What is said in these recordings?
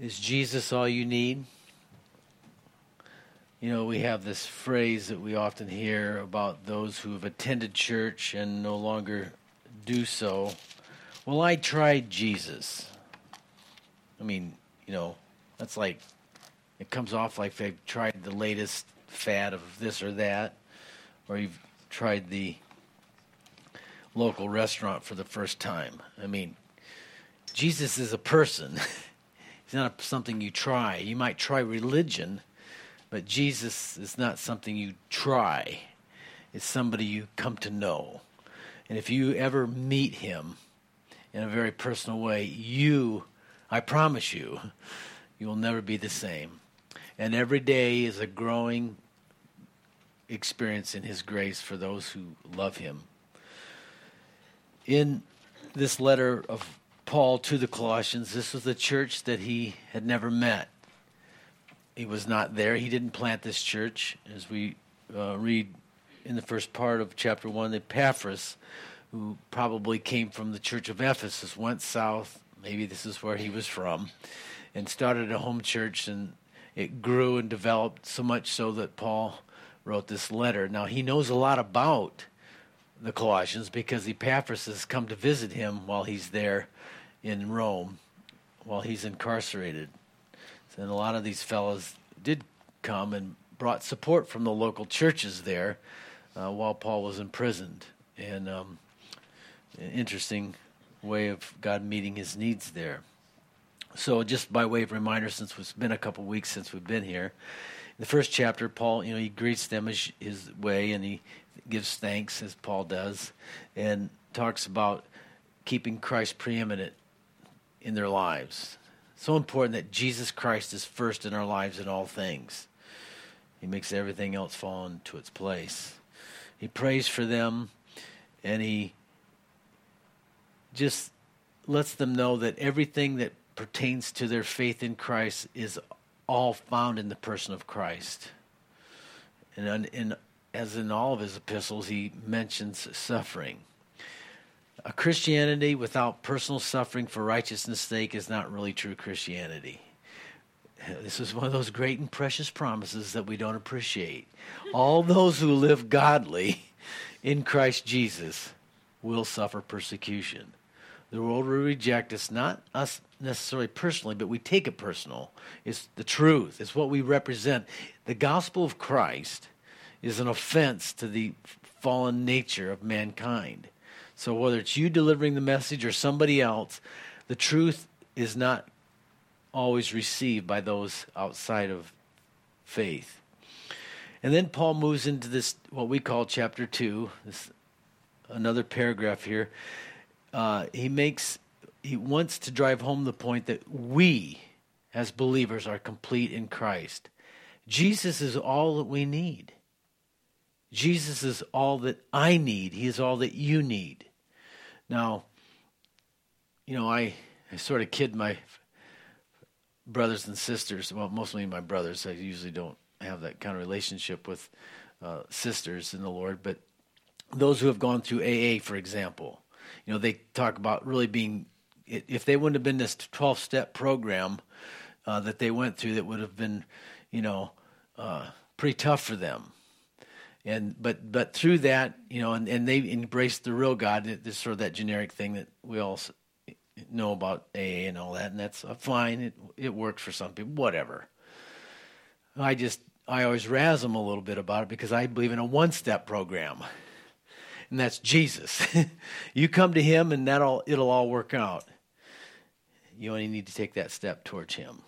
Is Jesus all you need? You know, we have this phrase that we often hear about those who have attended church and no longer do so. Well, I tried Jesus. I mean, you know, that's like, it comes off like they've tried the latest fad of this or that, or you've tried the local restaurant for the first time. I mean, Jesus is a person. He's not something you try. You might try religion, but Jesus is not something you try. It's somebody you come to know. And if you ever meet him in a very personal way, you, I promise you, you will never be the same. And every day is a growing experience in his grace for those who love him. In this letter of Paul to the Colossians, this was the church that he had never met. He was not there. He didn't plant this church. As we uh, read in the first part of chapter 1, Epaphras, who probably came from the church of Ephesus, went south. Maybe this is where he was from, and started a home church, and it grew and developed so much so that Paul wrote this letter. Now, he knows a lot about the Colossians because Epaphras has come to visit him while he's there in Rome while he's incarcerated. And a lot of these fellows did come and brought support from the local churches there uh, while Paul was imprisoned. And um, an interesting way of God meeting his needs there. So, just by way of reminder, since it's been a couple weeks since we've been here, in the first chapter, Paul, you know, he greets them his, his way and he gives thanks as Paul does, and talks about keeping Christ preeminent in their lives. So important that Jesus Christ is first in our lives in all things. He makes everything else fall into its place. He prays for them and he just lets them know that everything that pertains to their faith in Christ is all found in the person of Christ. And in, as in all of his epistles, he mentions suffering. A Christianity without personal suffering for righteousness' sake is not really true Christianity. This is one of those great and precious promises that we don't appreciate. All those who live godly in Christ Jesus will suffer persecution. The world will reject us, not us necessarily personally, but we take it personal. It's the truth, it's what we represent. The gospel of Christ is an offense to the fallen nature of mankind. So whether it's you delivering the message or somebody else, the truth is not always received by those outside of faith. And then Paul moves into this what we call chapter 2, this another paragraph here. Uh, he makes he wants to drive home the point that we as believers are complete in Christ. Jesus is all that we need. Jesus is all that I need. He is all that you need. Now, you know, I, I sort of kid my brothers and sisters. Well, mostly my brothers. I usually don't have that kind of relationship with uh, sisters in the Lord. But those who have gone through AA, for example, you know, they talk about really being, if they wouldn't have been this 12 step program uh, that they went through, that would have been, you know, uh, pretty tough for them and but but through that you know and, and they embraced the real god this sort of that generic thing that we all know about aa and all that and that's uh, fine it, it works for some people whatever. I just i always razz them a little bit about it because i believe in a one step program and that's jesus. You come to him and that'll it'll all work out. You only need to take that step towards him.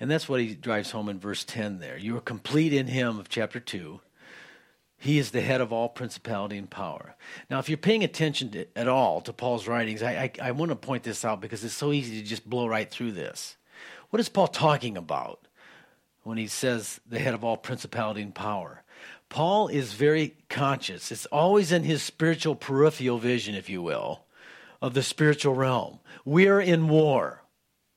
And that's what he drives home in verse 10 there. You are complete in him of chapter 2 he is the head of all principality and power. Now, if you're paying attention to, at all to Paul's writings, I, I, I want to point this out because it's so easy to just blow right through this. What is Paul talking about when he says the head of all principality and power? Paul is very conscious. It's always in his spiritual peripheral vision, if you will, of the spiritual realm. We're in war.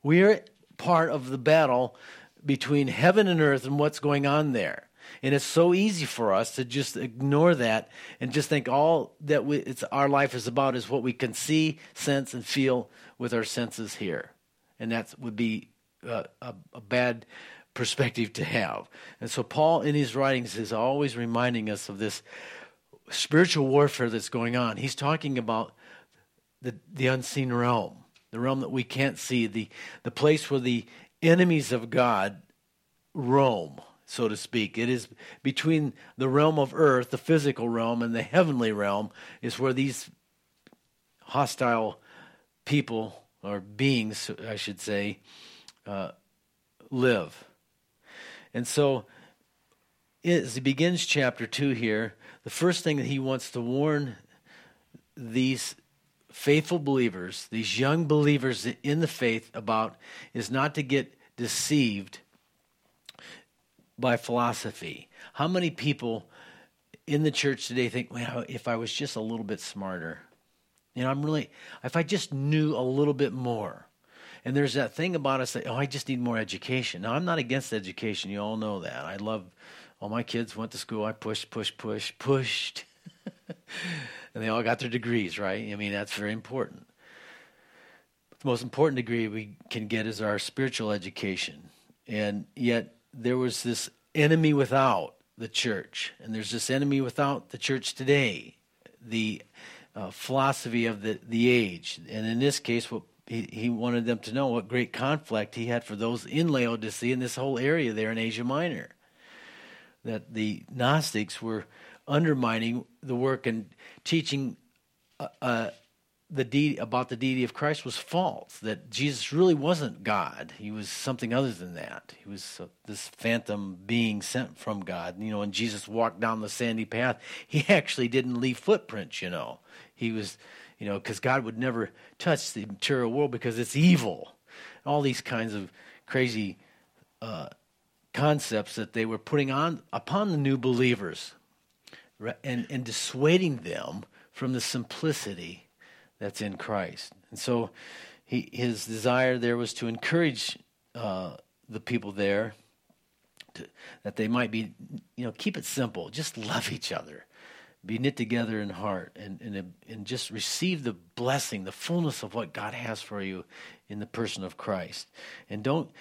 We're part of the battle between heaven and earth and what's going on there. And it's so easy for us to just ignore that and just think all that we, it's, our life is about is what we can see, sense, and feel with our senses here. And that would be uh, a, a bad perspective to have. And so Paul in his writings is always reminding us of this spiritual warfare that's going on. He's talking about the the unseen realm, the realm that we can't see, the the place where the enemies of God roam, so to speak. It is between the realm of earth, the physical realm, and the heavenly realm is where these hostile people or beings, I should say, uh, live. And so, as he begins chapter 2 here, the first thing that he wants to warn these faithful believers, these young believers in the faith, about is not to get deceived by philosophy. How many people in the church today think, well, if I was just a little bit smarter, you know, I'm really, if I just knew a little bit more. And there's that thing about us that, oh, I just need more education. Now, I'm not against education. You all know that. I love, all my kids went to school. I pushed, pushed, pushed, pushed. and they all got their degrees, right? I mean, that's very important. But the most important degree we can get is our spiritual education. And yet, there was this enemy without the church, and there's this enemy without the church today. The uh, philosophy of the, the age. And in this case, what he, he wanted them to know what great conflict he had for those in Laodicea and this whole area there in Asia Minor. That the Gnostics were undermining the work and teaching uh, uh, the de- about the deity of Christ was false. That Jesus really wasn't God; he was something other than that. He was uh, this phantom being sent from God. You know, when Jesus walked down the sandy path, he actually didn't leave footprints. You know, he was, you know, because God would never touch the material world because it's evil. All these kinds of crazy uh, concepts that they were putting on upon the new believers, and and dissuading them from the simplicity that's in Christ. And so he, his desire there was to encourage uh, the people there to, that they might be, you know, keep it simple, just love each other, be knit together in heart, and, and, and just receive the blessing, the fullness of what God has for you in the person of Christ. And don't,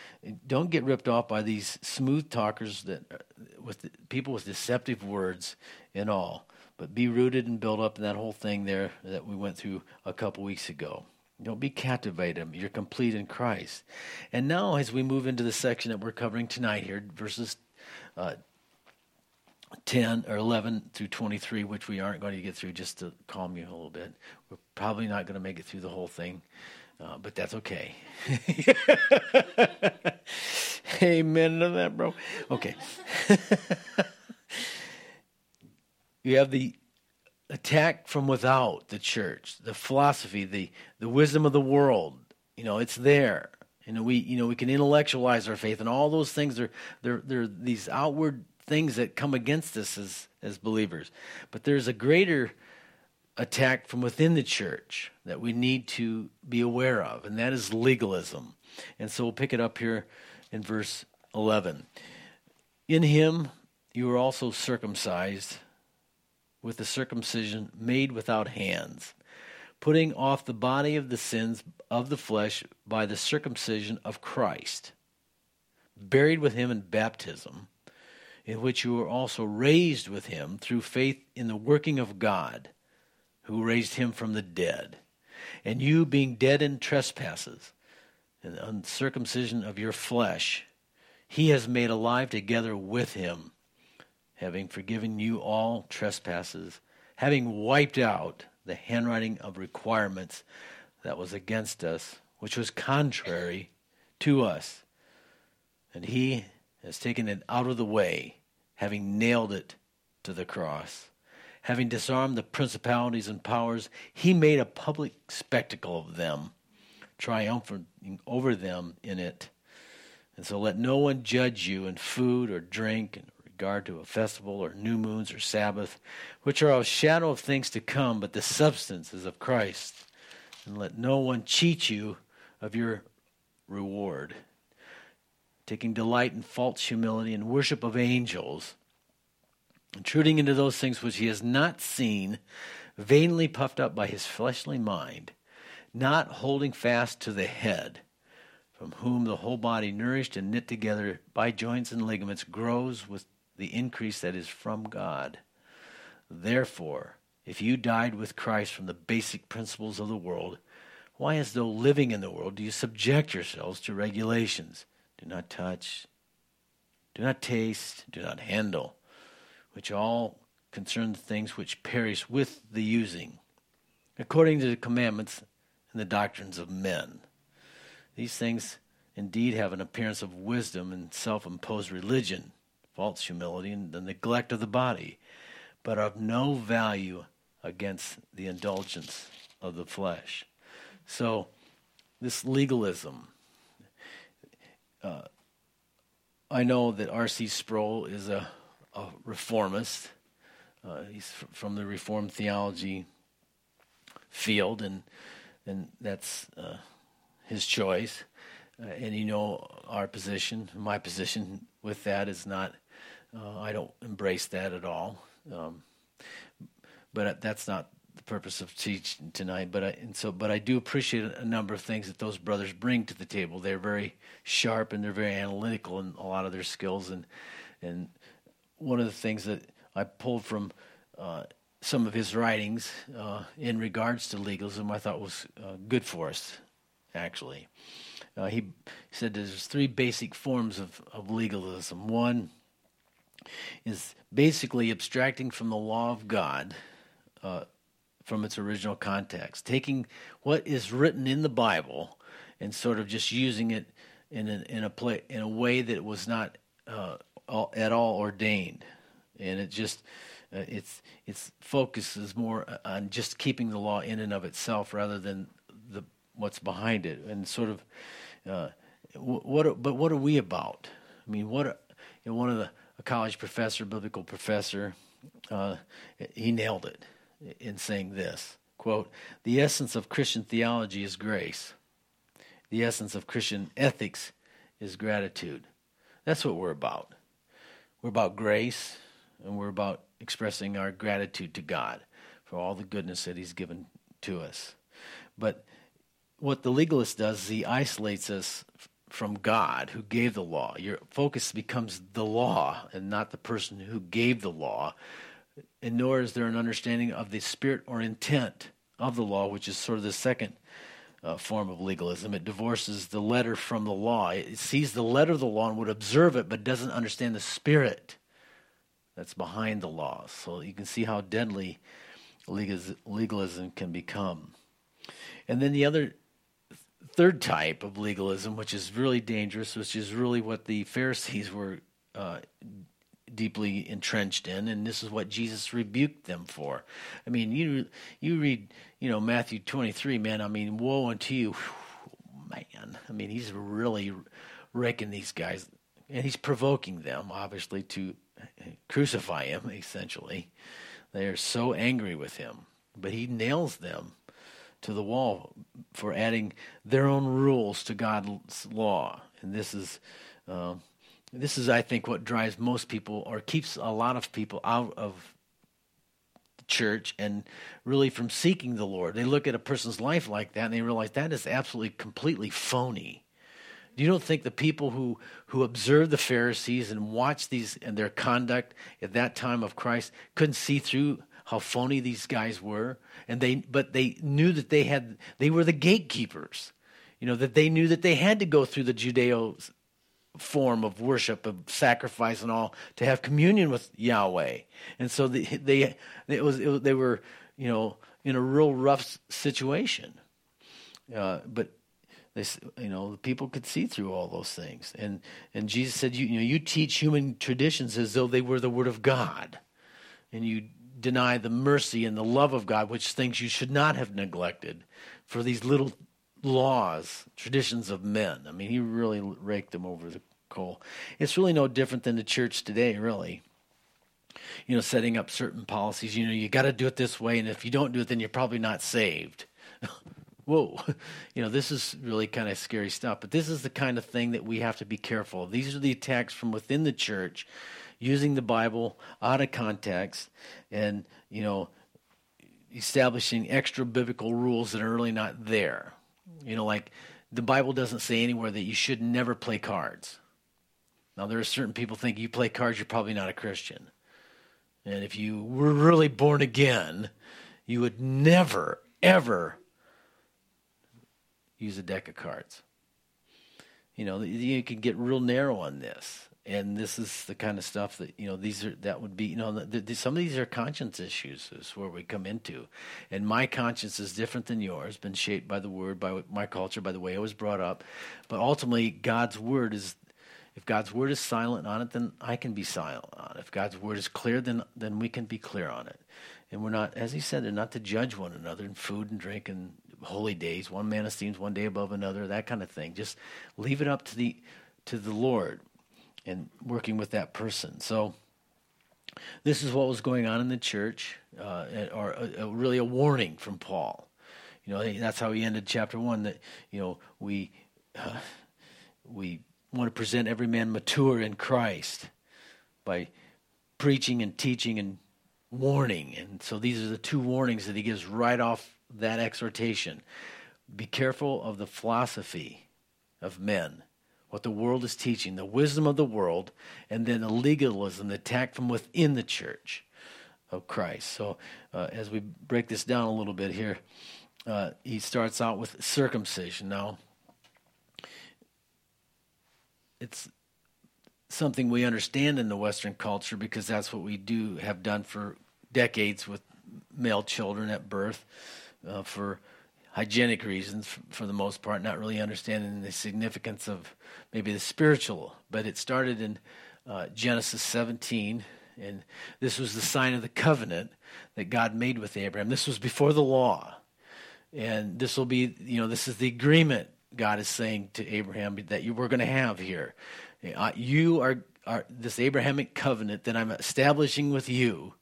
don't get ripped off by these smooth talkers that, with people with deceptive words and all but be rooted and built up in that whole thing there that we went through a couple weeks ago. Don't be captivated. You're complete in Christ. And now, as we move into the section that we're covering tonight here, verses uh, 10 or 11 through 23, which we aren't going to get through just to calm you a little bit. We're probably not going to make it through the whole thing, uh, but that's okay. Amen to that, bro. Okay. You have the attack from without the church, the philosophy, the, the wisdom of the world. You know, it's there. Know, we you know we can intellectualize our faith, and all those things are they're they're these outward things that come against us as as believers. But there's a greater attack from within the church that we need to be aware of, and that is legalism. And so we'll pick it up here in verse 11. In him you are also circumcised with the circumcision made without hands, putting off the body of the sins of the flesh by the circumcision of Christ, buried with him in baptism, in which you were also raised with him through faith in the working of God, who raised him from the dead. And you, being dead in trespasses and uncircumcision of your flesh, he has made alive together with him having forgiven you all trespasses, having wiped out the handwriting of requirements that was against us, which was contrary to us. And he has taken it out of the way, having nailed it to the cross. Having disarmed the principalities and powers, he made a public spectacle of them, triumphing over them in it. And so let no one judge you in food or drink regard to a festival or new moons or Sabbath, which are a shadow of things to come, but the substance is of Christ. And let no one cheat you of your reward, taking delight in false humility and worship of angels, intruding into those things which he has not seen, vainly puffed up by his fleshly mind, not holding fast to the head from whom the whole body, nourished and knit together by joints and ligaments, grows with the increase that is from God. Therefore, if you died with Christ from the basic principles of the world, why, as though living in the world, do you subject yourselves to regulations? Do not touch, do not taste, do not handle, which all concern things which perish with the using, according to the commandments and the doctrines of men. These things indeed have an appearance of wisdom and self imposed religion, false humility, and the neglect of the body, but of no value against the indulgence of the flesh. So, this legalism. Uh, I know that R.C. Sproul is a, a reformist. Uh, he's from the Reformed theology field, and and that's uh, his choice. Uh, and you know our position, my position with that is not. Uh, I don't embrace that at all. Um, but that's not the purpose of teaching tonight. But I and so, but I do appreciate a number of things that those brothers bring to the table. They're very sharp and they're very analytical in a lot of their skills. And and one of the things that I pulled from uh, some of his writings uh, in regards to legalism, I thought was uh, good for us. Actually, uh, he said there's three basic forms of, of legalism. One is basically abstracting from the law of God uh, from its original context, taking what is written in the Bible and sort of just using it in a, in a play, in a way that was not uh, all, at all ordained, and it just uh, its its focus is more on just keeping the law in and of itself rather than the what's behind it, and sort of uh, what but what are we about? I mean, what are, you know, one of the college professor, biblical professor, uh, he nailed it in saying this quote, The essence of Christian theology is grace, the essence of Christian ethics is gratitude. That's what we're about. We're about grace, and we're about expressing our gratitude to God for all the goodness that He's given to us. But what the legalist does is he isolates us from God who gave the law. Your focus becomes the law and not the person who gave the law and nor is there an understanding of the spirit or intent of the law, which is sort of the second uh, form of legalism. It divorces the letter from the law. It sees the letter of the law and would observe it, but doesn't understand the spirit that's behind the law. So you can see how deadly legalism can become. And then the other third type of legalism, which is really dangerous, which is really what the Pharisees were uh, deeply entrenched in, and this is what Jesus rebuked them for. I mean, you you read, you know, Matthew twenty three, man. I mean, woe unto you, man. I mean, he's really raking these guys, and he's provoking them, obviously, to crucify him. Essentially, they are so angry with him, but he nails them to the wall for adding their own rules to God's law, and this is. Uh, this is, I think, what drives most people or keeps a lot of people out of church and really from seeking the Lord. They look at a person's life like that and they realize that is absolutely completely phony. You don't think the people who, who observed the Pharisees and watched these and their conduct at that time of Christ couldn't see through how phony these guys were? And they but they knew that they had they were the gatekeepers. You know, that they knew that they had to go through the Judeo form of worship, of sacrifice, and all to have communion with Yahweh. And so they, they it was it, they were you know in a real rough situation, uh, but they you know the people could see through all those things. And and Jesus said, you, you know, you teach human traditions as though they were the word of God, and you deny the mercy and the love of God, which things you should not have neglected for these little laws, traditions of men. I mean, he really raked them over the coal. It's really no different than the church today, really. You know, setting up certain policies. You know, you got to do it this way, and if you don't do it, then you're probably not saved. Whoa, you know, this is really kind of scary stuff. But this is the kind of thing that we have to be careful. These are the attacks from within the church, using the Bible out of context, and you know, establishing extra biblical rules that are really not there. You know, like the Bible doesn't say anywhere that you should never play cards. Now, there are certain people think you play cards, you're probably not a Christian. And if you were really born again, you would never, ever use a deck of cards. You know, you can get real narrow on this. And this is the kind of stuff that, you know, these are, that would be, you know, the, the, some of these are conscience issues, is where we come into. And my conscience is different than yours, been shaped by the word, by my culture, by the way I was brought up. But ultimately, God's word is if God's word is silent on it, then I can be silent on it. If God's word is clear, then then we can be clear on it. And we're not, as he said, they're not to judge one another in food and drink and holy days. One man esteems one day above another, that kind of thing. Just leave it up to the to the Lord and working with that person. So this is what was going on in the church, uh, or a, a, really a warning from Paul. You know, that's how he ended chapter one. That you know we uh, we want to present every man mature in Christ by preaching and teaching and warning. And so these are the two warnings that he gives right off that exhortation. Be careful of the philosophy of men, what the world is teaching, the wisdom of the world, and then the legalism, the attack from within the church of Christ. So uh, as we break this down a little bit here, uh, he starts out with circumcision. Now, it's something we understand in the Western culture because that's what we do have done for decades with male children at birth uh, for hygienic reasons for the most part, not really understanding the significance of maybe the spiritual. But it started in uh, Genesis 17, and this was the sign of the covenant that God made with Abraham. This was before the law. And this will be, you know, this is the agreement God is saying to Abraham that you were going to have here. Uh, you are, are this Abrahamic covenant that I'm establishing with you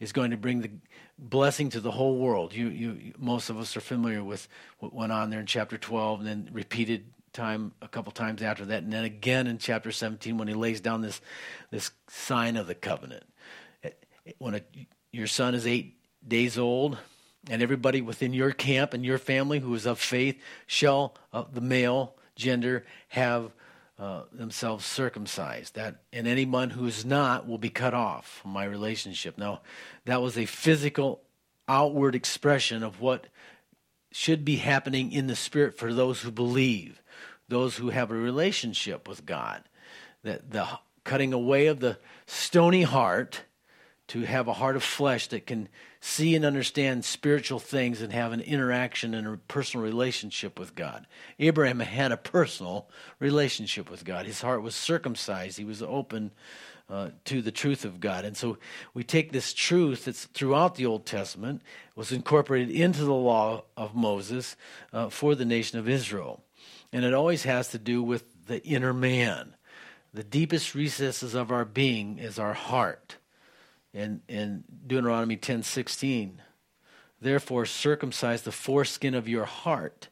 is going to bring the blessing to the whole world. You, you, most of us are familiar with what went on there in chapter 12, and then repeated time a couple times after that, and then again in chapter 17 when he lays down this this sign of the covenant. When a, your son is eight days old, and everybody within your camp and your family who is of faith shall uh, the male gender have uh, themselves circumcised. That and anyone who is not will be cut off from my relationship. Now, that was a physical, outward expression of what should be happening in the spirit for those who believe, those who have a relationship with God. That the cutting away of the stony heart to have a heart of flesh that can see and understand spiritual things and have an interaction and a personal relationship with God. Abraham had a personal relationship with God. His heart was circumcised, he was open uh, to the truth of God. And so we take this truth that's throughout the Old Testament, was incorporated into the law of Moses uh, for the nation of Israel. And it always has to do with the inner man. The deepest recesses of our being is our heart in, in Deuteronomy 10:16. Therefore circumcise the foreskin of your heart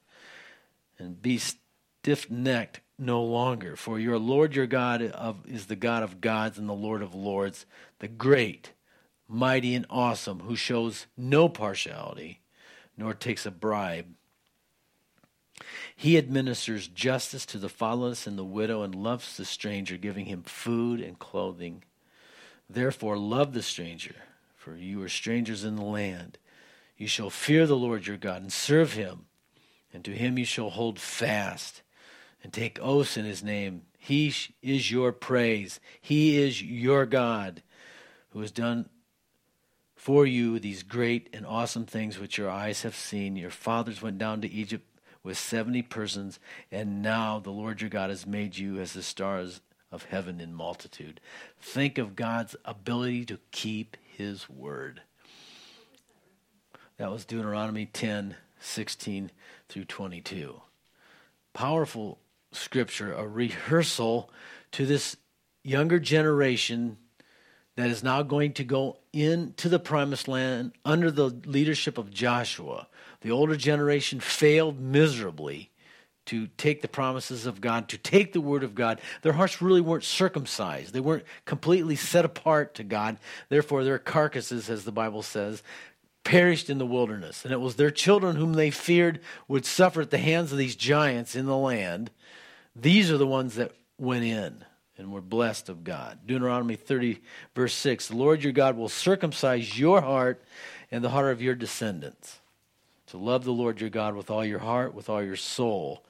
and be stiff-necked no longer, for your Lord your God of, is the God of gods and the Lord of lords, the great, mighty and awesome, who shows no partiality nor takes a bribe. He administers justice to the fatherless and the widow and loves the stranger, giving him food and clothing. Therefore, love the stranger, for you are strangers in the land. You shall fear the Lord your God and serve him, and to him you shall hold fast and take oaths in his name. He is your praise. He is your God who has done for you these great and awesome things which your eyes have seen. Your fathers went down to Egypt with 70 persons, and now the Lord your God has made you as the stars of heaven in multitude. Think of God's ability to keep his word. That was Deuteronomy 10 16 through 22. Powerful scripture, a rehearsal to this younger generation that is now going to go into the promised land under the leadership of Joshua. The older generation failed miserably to take the promises of God, to take the word of God. Their hearts really weren't circumcised. They weren't completely set apart to God. Therefore, their carcasses, as the Bible says, perished in the wilderness. And it was their children whom they feared would suffer at the hands of these giants in the land. These are the ones that went in and were blessed of God. Deuteronomy 30, verse 6 The Lord your God will circumcise your heart and the heart of your descendants to love the Lord your God with all your heart, with all your soul,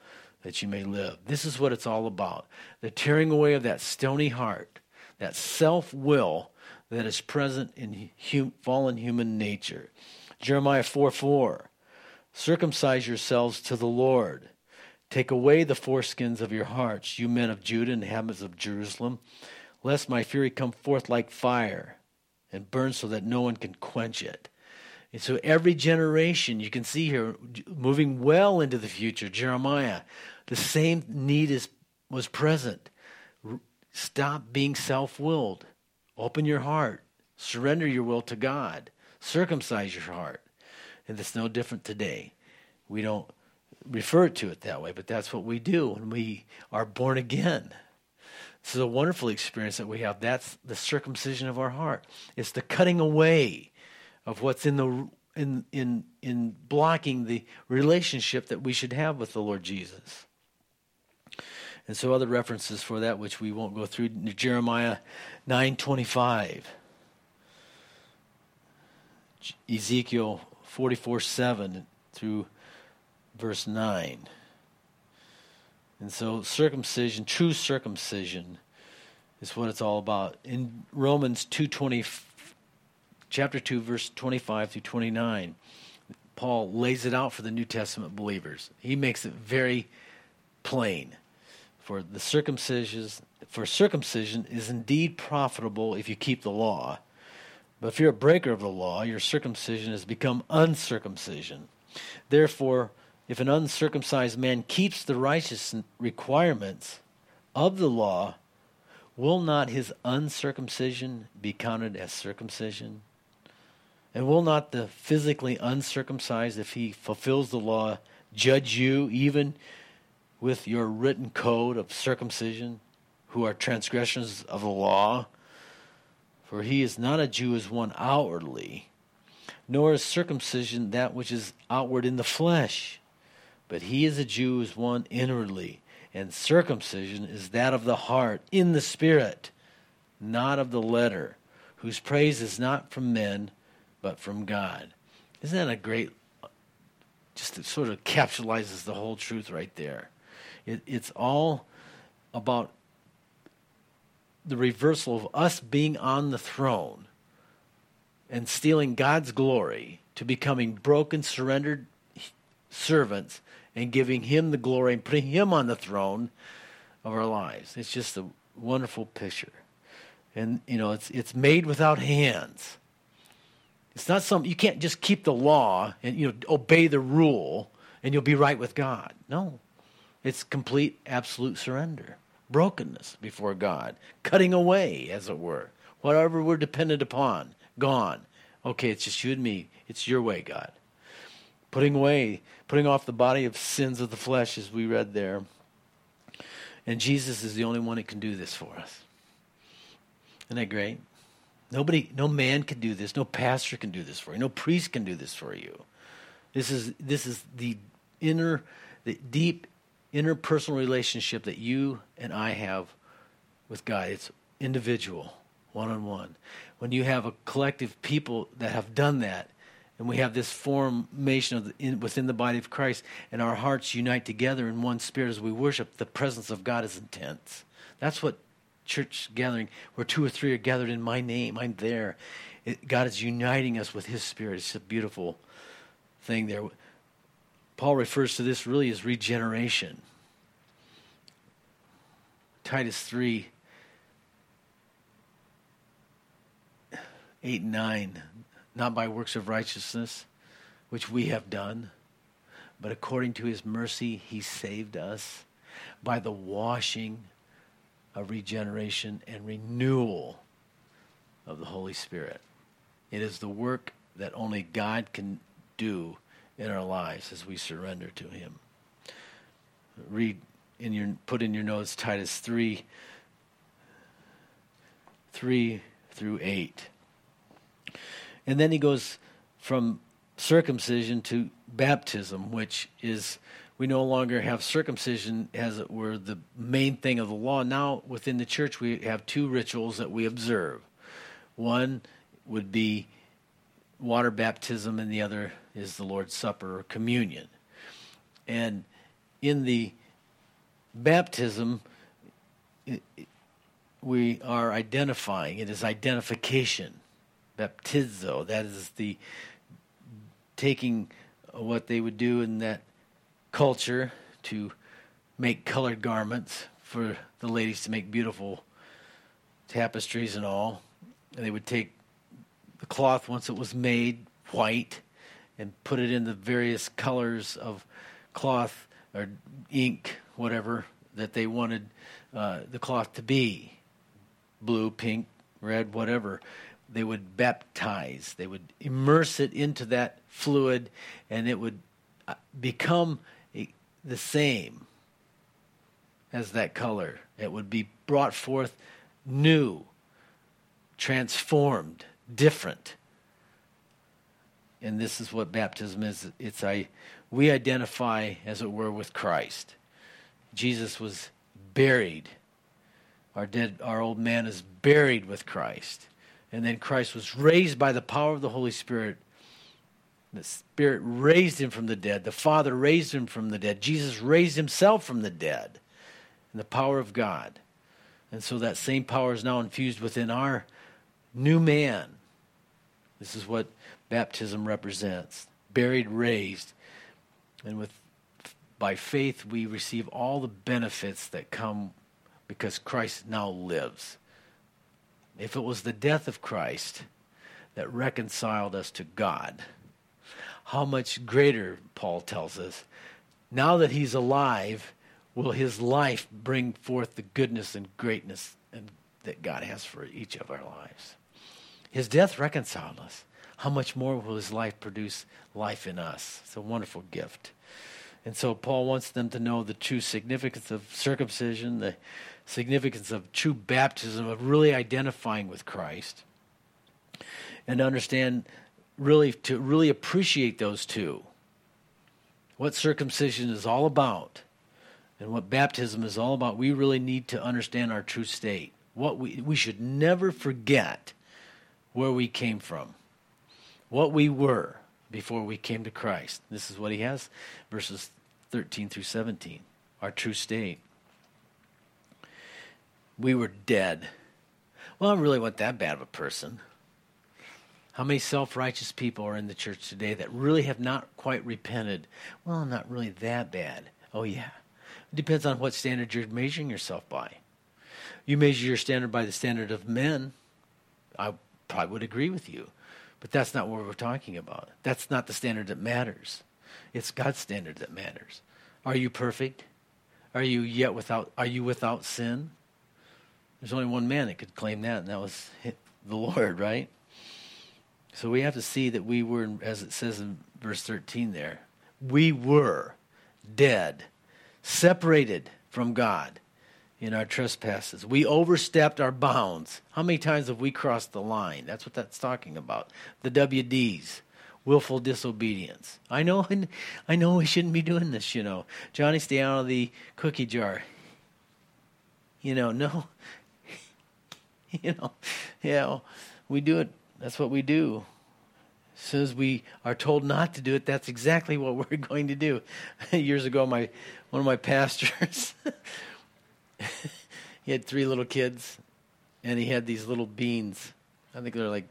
that you may live. This is what it's all about the tearing away of that stony heart, that self will that is present in hum, fallen human nature. Jeremiah 4 4 Circumcise yourselves to the Lord. Take away the foreskins of your hearts, you men of Judah and inhabitants of Jerusalem, lest my fury come forth like fire and burn so that no one can quench it. And so every generation, you can see here, moving well into the future, Jeremiah, the same need is, was present. Stop being self willed. Open your heart. Surrender your will to God. Circumcise your heart. And it's no different today. We don't refer to it that way, but that's what we do when we are born again. This is a wonderful experience that we have. That's the circumcision of our heart. It's the cutting away of what's in the in in in blocking the relationship that we should have with the Lord Jesus. And so other references for that which we won't go through Jeremiah 9:25 Ezekiel 44 7 through verse 9. And so circumcision, true circumcision, is what it's all about. In Romans 2:20 chapter 2 verse 25 through 29 paul lays it out for the new testament believers. He makes it very plain. For the circumcision for circumcision is indeed profitable if you keep the law. But if you're a breaker of the law your circumcision has become uncircumcision. Therefore if an uncircumcised man keeps the righteous requirements of the law will not his uncircumcision be counted as circumcision and will not the physically uncircumcised, if he fulfills the law, judge you even with your written code of circumcision, who are transgressions of the law? For he is not a Jew as one outwardly, nor is circumcision that which is outward in the flesh, but he is a Jew as one inwardly, and circumcision is that of the heart, in the spirit, not of the letter, whose praise is not from men but from God. Isn't that a great, just it sort of capsulizes the whole truth right there. It, it's all about the reversal of us being on the throne and stealing God's glory to becoming broken, surrendered servants and giving Him the glory and putting Him on the throne of our lives. It's just a wonderful picture. And, you know, it's, it's made without hands. It's not some you can't just keep the law and you know obey the rule and you'll be right with God. No. It's complete absolute surrender. Brokenness before God. Cutting away, as it were. Whatever we're dependent upon, gone. Okay, it's just you and me. It's your way, God. Putting away, putting off the body of sins of the flesh, as we read there. And Jesus is the only one who can do this for us. Isn't that great? Nobody, no man can do this. No pastor can do this for you. No priest can do this for you. This is this is the inner, the deep interpersonal relationship that you and I have with God. It's individual, one on one. When you have a collective people that have done that, and we have this formation of the, in, within the body of Christ, and our hearts unite together in one spirit as we worship, the presence of God is intense. That's what church gathering where two or three are gathered in my name. I'm there. It, God is uniting us with His Spirit. It's a beautiful thing there. Paul refers to this really as regeneration. Titus 3 8 and 9. Not by works of righteousness, which we have done, but according to his mercy, he saved us by the washing of regeneration and renewal of the Holy Spirit. It is the work that only God can do in our lives as we surrender to Him. Read in your put in your notes Titus three three through eight. And then he goes from circumcision to baptism, which is we no longer have circumcision as it were the main thing of the law. Now, within the church, we have two rituals that we observe. One would be water baptism, and the other is the Lord's Supper or communion. And in the baptism, we are identifying, it is identification. Baptizo, that is the taking what they would do in that culture to make colored garments for the ladies to make beautiful tapestries and all. And they would take the cloth once it was made white and put it in the various colors of cloth or ink, whatever that they wanted uh, the cloth to be blue, pink, red, whatever. They would baptize, they would immerse it into that fluid, and it would uh, become the same as that color. It would be brought forth new, transformed, different. And this is what baptism is. It's I we identify as it were with Christ. Jesus was buried. Our dead our old man is buried with Christ. And then Christ was raised by the power of the Holy Spirit the Spirit raised him from the dead. The Father raised him from the dead. Jesus raised himself from the dead in the power of God. And so that same power is now infused within our new man. This is what baptism represents buried, raised. And with by faith we receive all the benefits that come because Christ now lives. If it was the death of Christ that reconciled us to God, how much greater, Paul tells us, now that he's alive, will his life bring forth the goodness and greatness and, that God has for each of our lives. His death reconciled us. How much more will his life produce life in us? It's a wonderful gift. And so Paul wants them to know the true significance of circumcision, the significance of true baptism, of really identifying with Christ, and understand really to really appreciate those two. What circumcision is all about and what baptism is all about, we really need to understand our true state. What we we should never forget where we came from. What we were before we came to Christ. This is what he has verses 13 through 17. Our true state. We were dead. Well, I'm really not that bad of a person. How many self righteous people are in the church today that really have not quite repented? Well, I'm not really that bad. Oh, yeah. It depends on what standard you're measuring yourself by. You measure your standard by the standard of men, I probably would agree with you. But that's not what we're talking about. That's not the standard that matters. It's God's standard that matters. Are you perfect? Are you yet without are you without sin? There's only one man that could claim that, and that was the Lord, right? So we have to see that we were, as it says in verse 13 there, we were dead, separated from God in our trespasses. We overstepped our bounds. How many times have we crossed the line? That's what that's talking about. The WDs, willful disobedience. I know, I know we shouldn't be doing this. You know, Johnny, stay out of the cookie jar. You know, no. you know, yeah, we do it that's what we do. As soon as we are told not to do it, that's exactly what we're going to do. Years ago, my one of my pastors, he had three little kids, and he had these little beans. I think they're like,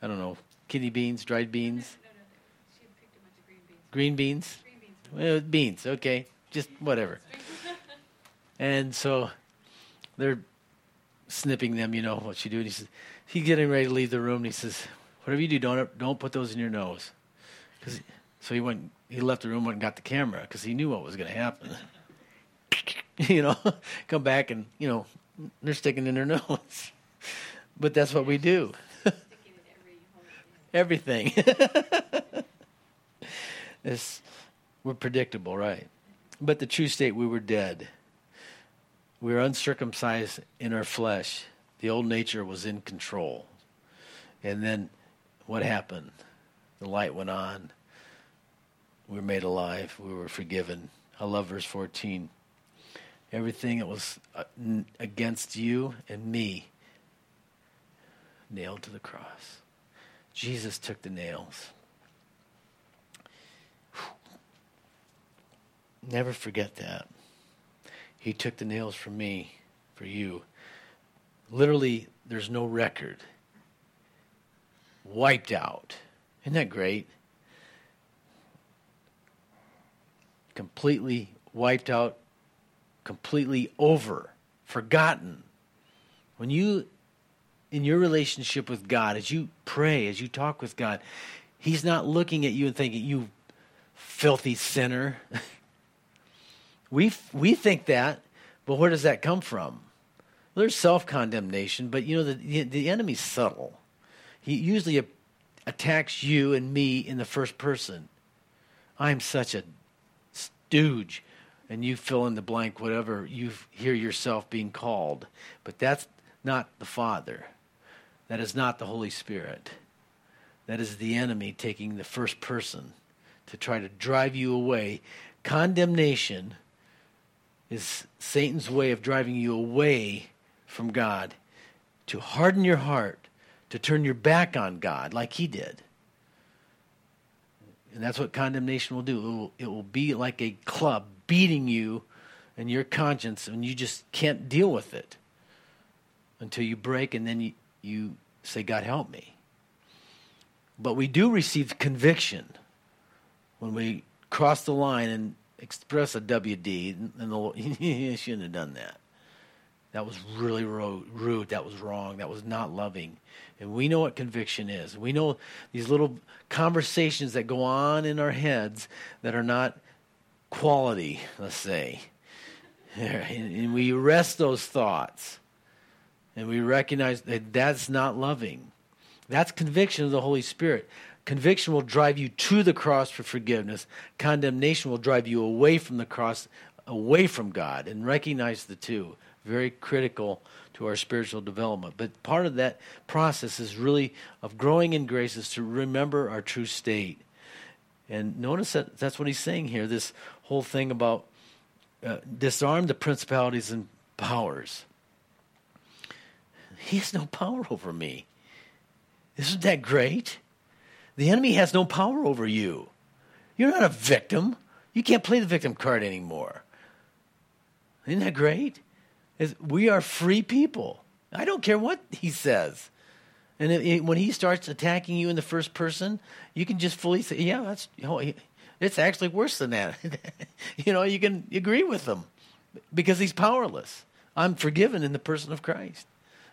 I don't know, kidney beans, dried beans. No, no, no. green beans. Green beans. Green beans. Well, beans. Okay, just whatever. and so they're snipping them. You know what you do. And he says, he's getting ready to leave the room, and he says, "Whatever you do, don't don't put those in your nose." Cause, so he went. He left the room and got the camera because he knew what was going to happen. you know, come back and you know they're sticking in their nose. but that's what we do. Everything. it's, we're predictable, right? But the true state, we were dead. We were uncircumcised in our flesh the old nature was in control. And then what happened? The light went on. we were made alive. We were forgiven. I love verse 14. Everything that was uh, against you and me nailed to the cross. Jesus took the nails. Never forget that. He took the nails for me, for you. Literally, there's no record. Wiped out. Isn't that great? Completely wiped out, completely over, forgotten. When you, in your relationship with God, as you pray, as you talk with God, He's not looking at you and thinking, you filthy sinner. We, we think that, but where does that come from? Well, there's self condemnation, but you know, the, the enemy's subtle. He usually attacks you and me in the first person. I'm such a stooge. And you fill in the blank, whatever you hear yourself being called. But that's not the Father. That is not the Holy Spirit. That is the enemy taking the first person to try to drive you away. Condemnation is Satan's way of driving you away from God, to harden your heart, to turn your back on God like he did. And that's what condemnation will do. It will, it will be like a club beating you and your conscience, and you just can't deal with it until you break, and then you, you say, God, help me. But we do receive conviction when we cross the line and express a WD, and the, Lord, you shouldn't have done that. That was really rude. That was wrong. That was not loving. And we know what conviction is. We know these little conversations that go on in our heads that are not quality, let's say. And we arrest those thoughts. And we recognize that that's not loving. That's conviction of the Holy Spirit. Conviction will drive you to the cross for forgiveness. Condemnation will drive you away from the cross, away from God, and recognize the two. Very critical to our spiritual development. But part of that process is really of growing in grace is to remember our true state. And notice that that's what he's saying here this whole thing about uh, disarm the principalities and powers. He has no power over me. Isn't that great? The enemy has no power over you. You're not a victim. You can't play the victim card anymore. Isn't that great? we are free people. I don't care what he says. And it, it, when he starts attacking you in the first person, you can just fully say, "Yeah, that's oh, you know, it's actually worse than that." you know, you can agree with him because he's powerless. I'm forgiven in the person of Christ.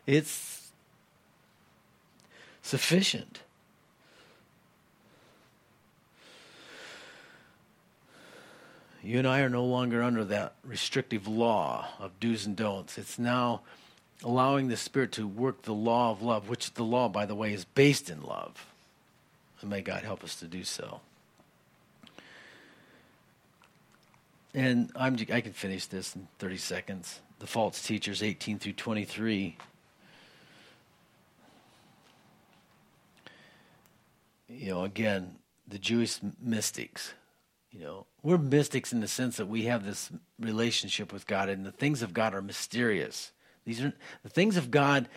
It's sufficient. You and I are no longer under that restrictive law of do's and don'ts. It's now allowing the Spirit to work the law of love, which the law, by the way, is based in love. And may God help us to do so. And I'm, I can finish this in 30 seconds. The false teachers, 18 through 23. You know, again, the Jewish mystics you know, we're mystics in the sense that we have this relationship with God, and the things of God are mysterious. These are the things of God.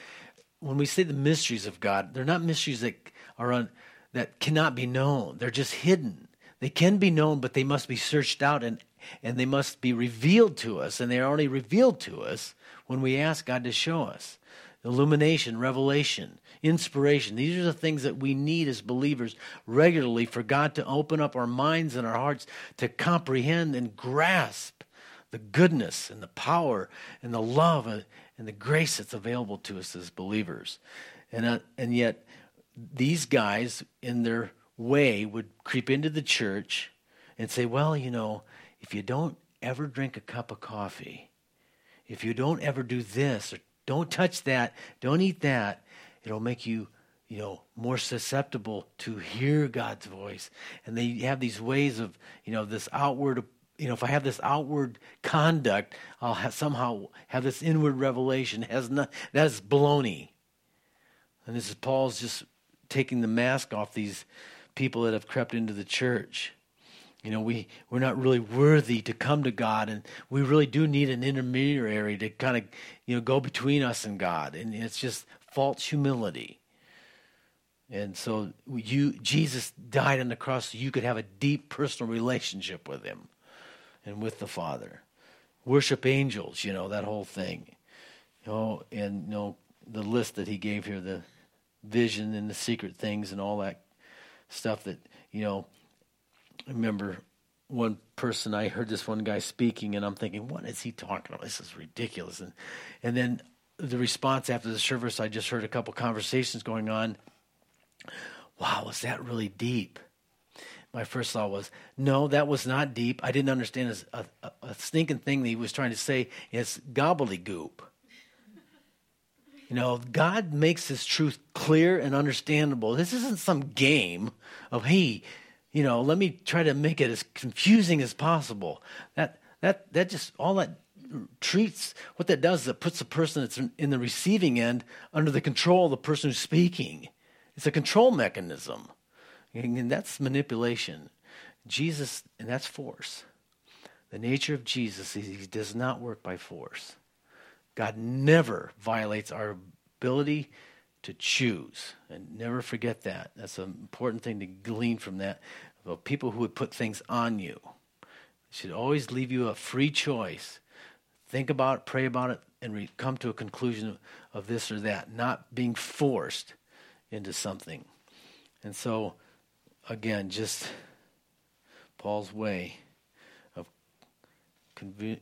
When we say the mysteries of God, they're not mysteries that are that cannot be known. They're just hidden. They can be known, but they must be searched out and and they must be revealed to us. And they are only revealed to us when we ask God to show us illumination, revelation, inspiration. These are the things that we need as believers regularly for God to open up our minds and our hearts to comprehend and grasp the goodness and the power and the love and the grace that's available to us as believers. And, uh, and yet, these guys, in their way, would creep into the church and say, Well, you know, if you don't ever drink a cup of coffee, if you don't ever do this or don't touch that. Don't eat that. It'll make you, you know, more susceptible to hear God's voice. And they have these ways of, you know, this outward, you know, if I have this outward conduct, I'll have somehow have this inward revelation. Has not, that's baloney. And this is Paul's just taking the mask off these people that have crept into the church. You know, we, we're not really worthy to come to God, and we really do need an intermediary to kind of, you know, go between us and God. And it's just false humility. And so you Jesus died on the cross so you could have a deep personal relationship with him and with the Father. Worship angels, you know, that whole thing. You know, and you know, the list that he gave here, the vision and the secret things and all that stuff that, you know, I remember one person I heard this one guy speaking and I'm thinking, what is he talking about? This is ridiculous. And and then the response after the service, I just heard a couple conversations going on. Wow, was that really deep? My first thought was, no, that was not deep. I didn't understand a, a, a stinking thing that he was trying to say. It's gobbledygook. You know, God makes His truth clear and understandable. This isn't some game of, hey, you know, let me try to make it as confusing as possible. That that that just all that treats what that does is it puts the person that's in the receiving end under the control of the person who's speaking. It's a control mechanism, and that's manipulation. Jesus, and that's force. The nature of Jesus is he does not work by force. God never violates our ability to choose. And never forget that. That's an important thing to glean from that. About people who would put things on you. should always leave you a free choice. Think about it, pray about it, and re- come to a conclusion of this or that, not being forced into something. And so, again, just Paul's way of conv-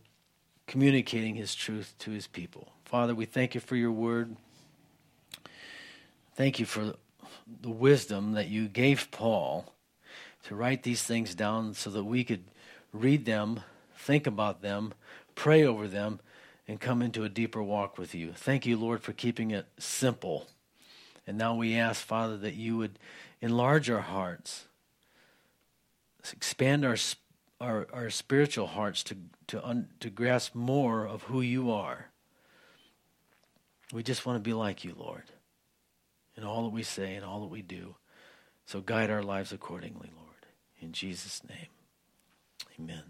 communicating his truth to his people. Father, we thank you for your word. Thank you for the wisdom that you gave Paul to write these things down so that we could read them, think about them, pray over them, and come into a deeper walk with you. Thank you, Lord, for keeping it simple. And now we ask, Father, that you would enlarge our hearts, expand our our, our spiritual hearts to to un, to grasp more of who you are. We just want to be like you, Lord, in all that we say and all that we do. So guide our lives accordingly, Lord. In Jesus' name, amen.